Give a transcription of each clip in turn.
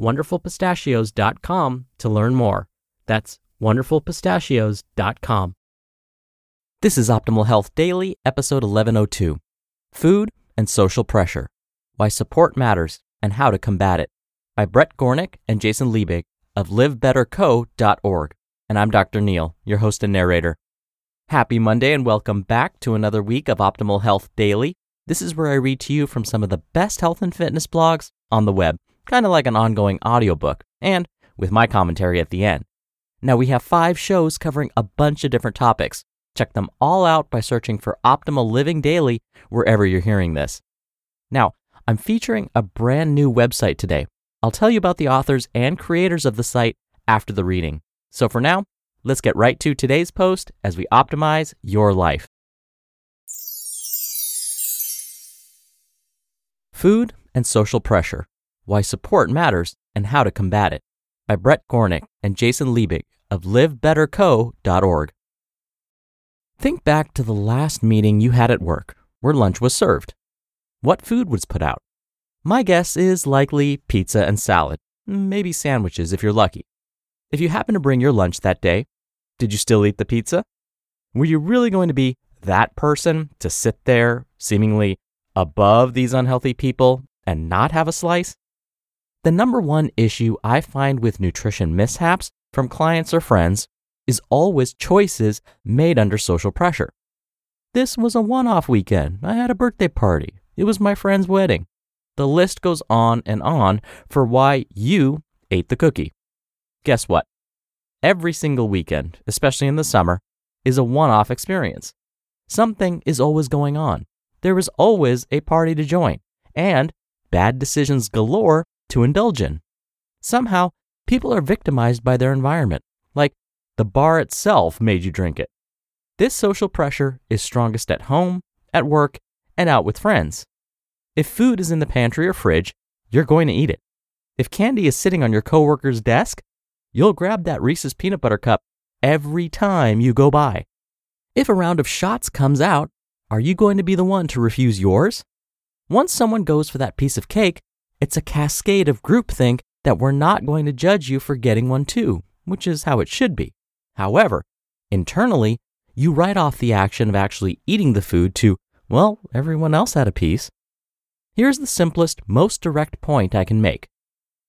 wonderfulpistachios.com to learn more. That's wonderfulpistachios.com. This is Optimal Health Daily, episode 1102 Food and Social Pressure Why Support Matters and How to Combat It by Bret Gornik and Jason Loebig of livebetterco.org. And I'm Dr. Neil, your host and narrator. Happy Monday and welcome back to another week of Optimal Health Daily. This is where I read to you from some of the best health and fitness blogs on the web kind of like an ongoing audiobook, and with my commentary at the end. Now, we have five shows covering a bunch of different topics. Check them all out by searching for Optimal Living Daily wherever you're hearing this. Now, I'm featuring a brand new website today. I'll tell you about the authors and creators of the site after the reading. So for now, let's get right to today's post as we optimize your life. Food and social pressure. Why Support Matters and How to Combat It by Bret Gornik and Jason Loebig of livebetterco.org. Think back to the last meeting you had at work where lunch was served. What food was put out? My guess is likely pizza and salad, maybe sandwiches if you're lucky. If you happen to bring your lunch that day, did you still eat the pizza? Were you really going to be that person to sit there, seemingly above these unhealthy people, and not have a slice? The number one issue I find with nutrition mishaps from clients or friends is always choices made under social pressure. This was a one off weekend. I had a birthday party. It was my friend's wedding. The list goes on and on for why you ate the cookie. Guess what? Every single weekend, especially in the summer, is a one off experience. Something is always going on. There is always a party to join, and bad decisions galore to indulge in. Somehow, people are victimized by their environment, like the bar itself made you drink it. This social pressure is strongest at home, at work, and out with friends. If food is in the pantry or fridge, you're going to eat it. If candy is sitting on your coworker's desk, you'll grab that Reese's peanut butter cup every time you go by. If a round of shots comes out, are you going to be the one to refuse yours? Once someone goes for that piece of cake, it's a cascade of groupthink that we're not going to judge you for getting one too, which is how it should be. However, internally, you write off the action of actually eating the food to, well, everyone else had a piece. Here's the simplest, most direct point I can make.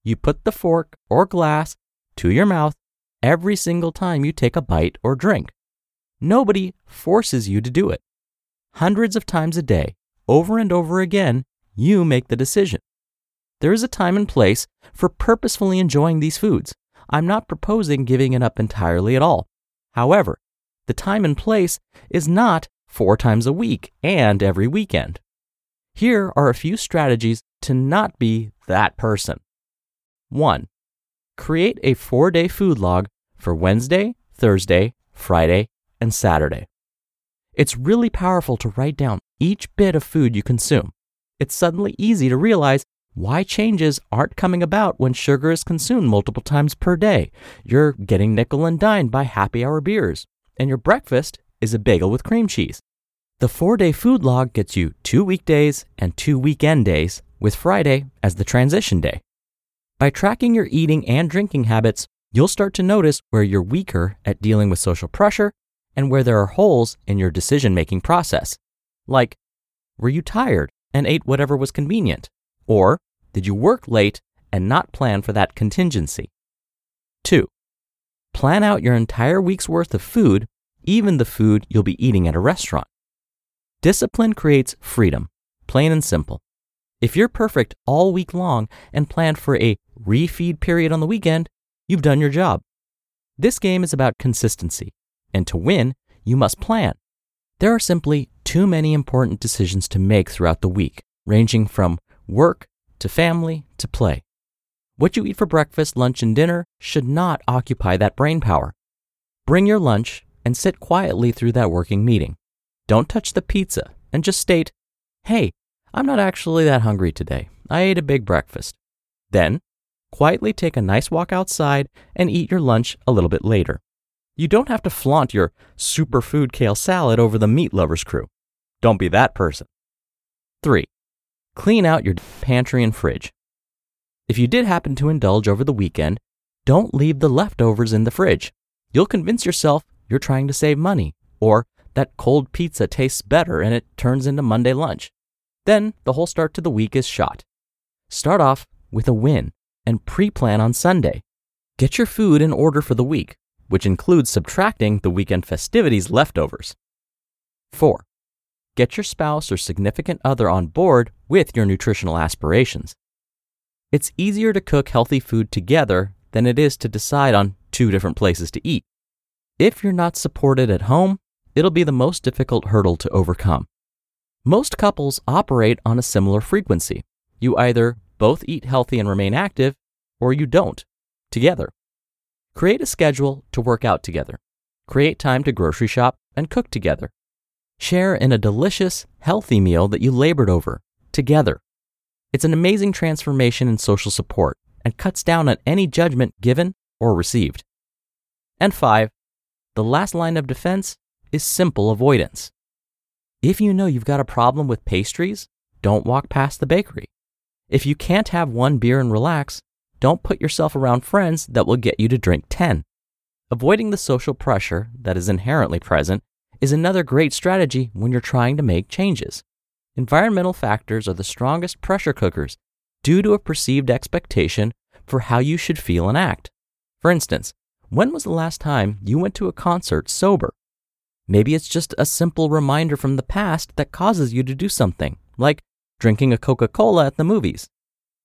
You put the fork or glass to your mouth every single time you take a bite or drink. Nobody forces you to do it. Hundreds of times a day, over and over again, you make the decision. There is a time and place for purposefully enjoying these foods. I'm not proposing giving it up entirely at all. However, the time and place is not four times a week and every weekend. Here are a few strategies to not be that person. 1. Create a four day food log for Wednesday, Thursday, Friday, and Saturday. It's really powerful to write down each bit of food you consume. It's suddenly easy to realize why changes aren't coming about when sugar is consumed multiple times per day. You're getting nickel and dined by happy hour beers, and your breakfast is a bagel with cream cheese. The four day food log gets you two weekdays and two weekend days, with Friday as the transition day. By tracking your eating and drinking habits, you'll start to notice where you're weaker at dealing with social pressure and where there are holes in your decision making process. Like, were you tired and ate whatever was convenient? Or did you work late and not plan for that contingency? 2. Plan out your entire week's worth of food, even the food you'll be eating at a restaurant. Discipline creates freedom, plain and simple. If you're perfect all week long and plan for a refeed period on the weekend, you've done your job. This game is about consistency, and to win, you must plan. There are simply too many important decisions to make throughout the week, ranging from work to family to play. What you eat for breakfast, lunch, and dinner should not occupy that brain power. Bring your lunch and sit quietly through that working meeting. Don't touch the pizza and just state, hey, I'm not actually that hungry today. I ate a big breakfast. Then, quietly take a nice walk outside and eat your lunch a little bit later. You don't have to flaunt your superfood kale salad over the meat lovers crew. Don't be that person. 3. Clean out your pantry and fridge. If you did happen to indulge over the weekend, don't leave the leftovers in the fridge. You'll convince yourself you're trying to save money, or that cold pizza tastes better and it turns into Monday lunch. Then the whole start to the week is shot. Start off with a win and pre plan on Sunday. Get your food in order for the week, which includes subtracting the weekend festivities leftovers. 4. Get your spouse or significant other on board with your nutritional aspirations. It's easier to cook healthy food together than it is to decide on two different places to eat. If you're not supported at home, it'll be the most difficult hurdle to overcome. Most couples operate on a similar frequency. You either both eat healthy and remain active, or you don't, together. Create a schedule to work out together. Create time to grocery shop and cook together. Share in a delicious, healthy meal that you labored over, together. It's an amazing transformation in social support and cuts down on any judgment given or received. And five, the last line of defense is simple avoidance. If you know you've got a problem with pastries, don't walk past the bakery. If you can't have one beer and relax, don't put yourself around friends that will get you to drink 10. Avoiding the social pressure that is inherently present is another great strategy when you're trying to make changes. Environmental factors are the strongest pressure cookers due to a perceived expectation for how you should feel and act. For instance, when was the last time you went to a concert sober? Maybe it's just a simple reminder from the past that causes you to do something, like drinking a Coca Cola at the movies.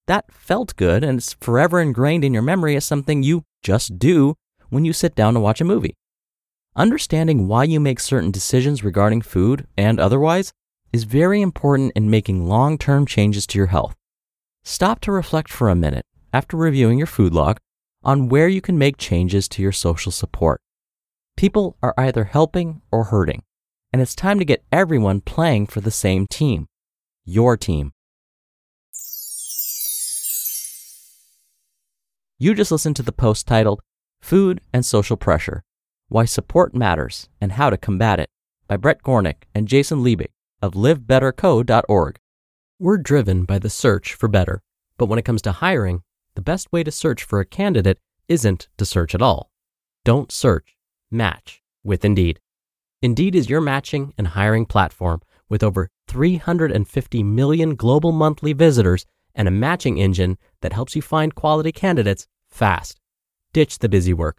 That felt good and it's forever ingrained in your memory as something you just do when you sit down to watch a movie. Understanding why you make certain decisions regarding food and otherwise is very important in making long term changes to your health. Stop to reflect for a minute after reviewing your food log on where you can make changes to your social support. People are either helping or hurting, and it's time to get everyone playing for the same team your team. You just listened to the post titled Food and Social Pressure Why Support Matters and How to Combat It by Bret Gornik and Jason Loebig of livebetterco.org. We're driven by the search for better, but when it comes to hiring, the best way to search for a candidate isn't to search at all. Don't search, match with Indeed. Indeed is your matching and hiring platform with over 350 million global monthly visitors and a matching engine that helps you find quality candidates fast. Ditch the busy work.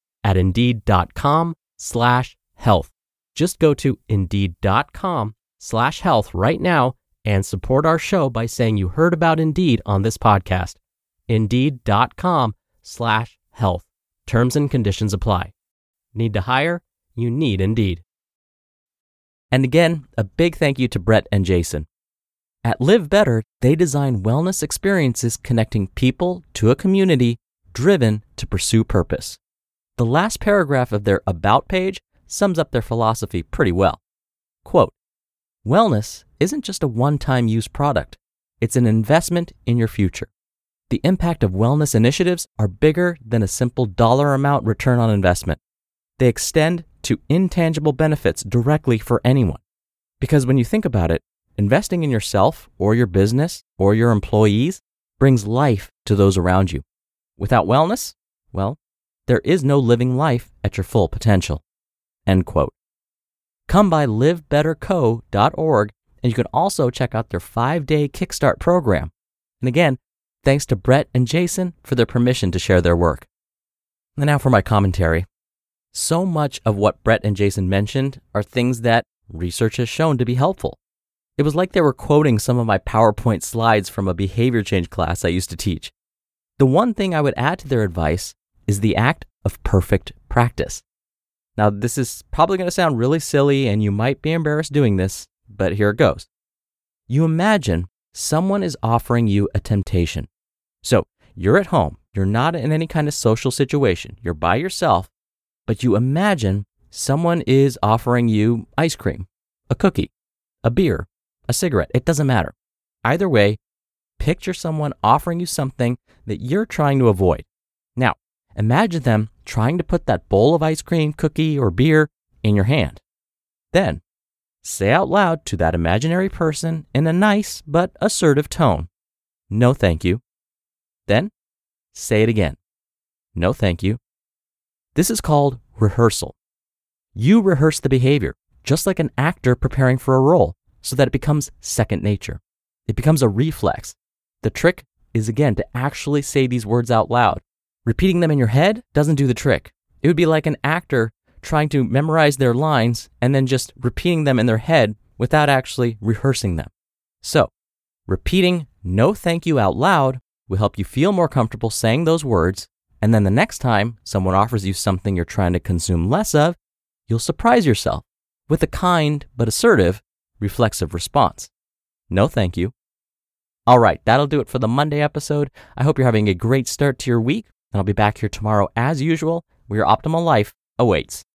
at indeed.com slash health. Just go to indeed.com slash health right now and support our show by saying you heard about Indeed on this podcast. Indeed.com slash health. Terms and conditions apply. Need to hire? You need Indeed. And again, a big thank you to Bret and Jason. At Live Better, they design wellness experiences connecting people to a community driven to pursue purpose. The last paragraph of their About page sums up their philosophy pretty well. Quote, Wellness isn't just a one time use product, it's an investment in your future the impact of wellness initiatives are bigger than a simple dollar amount return on investment. they extend to intangible benefits directly for anyone. Because when you think about it, investing in yourself or your business or your employees brings life to those around you. Without wellness, well, there is no living life at your full potential. End quote. Come by livebetterco.org and you can also check out their five day Kickstart program. And again, thanks to Bret and Jason for their permission to share their work. And now for my commentary. So much of what Bret and Jason mentioned are things that research has shown to be helpful. It was like they were quoting some of my PowerPoint slides from a behavior change class I used to teach. The one thing I would add to their advice is the act of perfect practice. Now, this is probably going to sound really silly and you might be embarrassed doing this, but here it goes. You imagine someone is offering you a temptation. So you're at home, you're not in any kind of social situation, you're by yourself, but you imagine someone is offering you ice cream, a cookie, a beer, a cigarette. It doesn't matter. Either way, picture someone offering you something that you're trying to avoid. Now, imagine them trying to put that bowl of ice cream, cookie, or beer in your hand. Then, say out loud to that imaginary person in a nice but assertive tone, No, thank you. Then, say it again, No, thank you. This is called rehearsal. You rehearse the behavior, just like an actor preparing for a role, so that it becomes second nature. It becomes a reflex. The trick is again to actually say these words out loud. Repeating them in your head doesn't do the trick. It would be like an actor trying to memorize their lines and then just repeating them in their head without actually rehearsing them. So, repeating no thank you out loud will help you feel more comfortable saying those words. And then the next time someone offers you something you're trying to consume less of, you'll surprise yourself with a kind but assertive, reflexive response. No thank you. All right, that'll do it for the Monday episode. I hope you're having a great start to your week, and I'll be back here tomorrow as usual, where your optimal life awaits.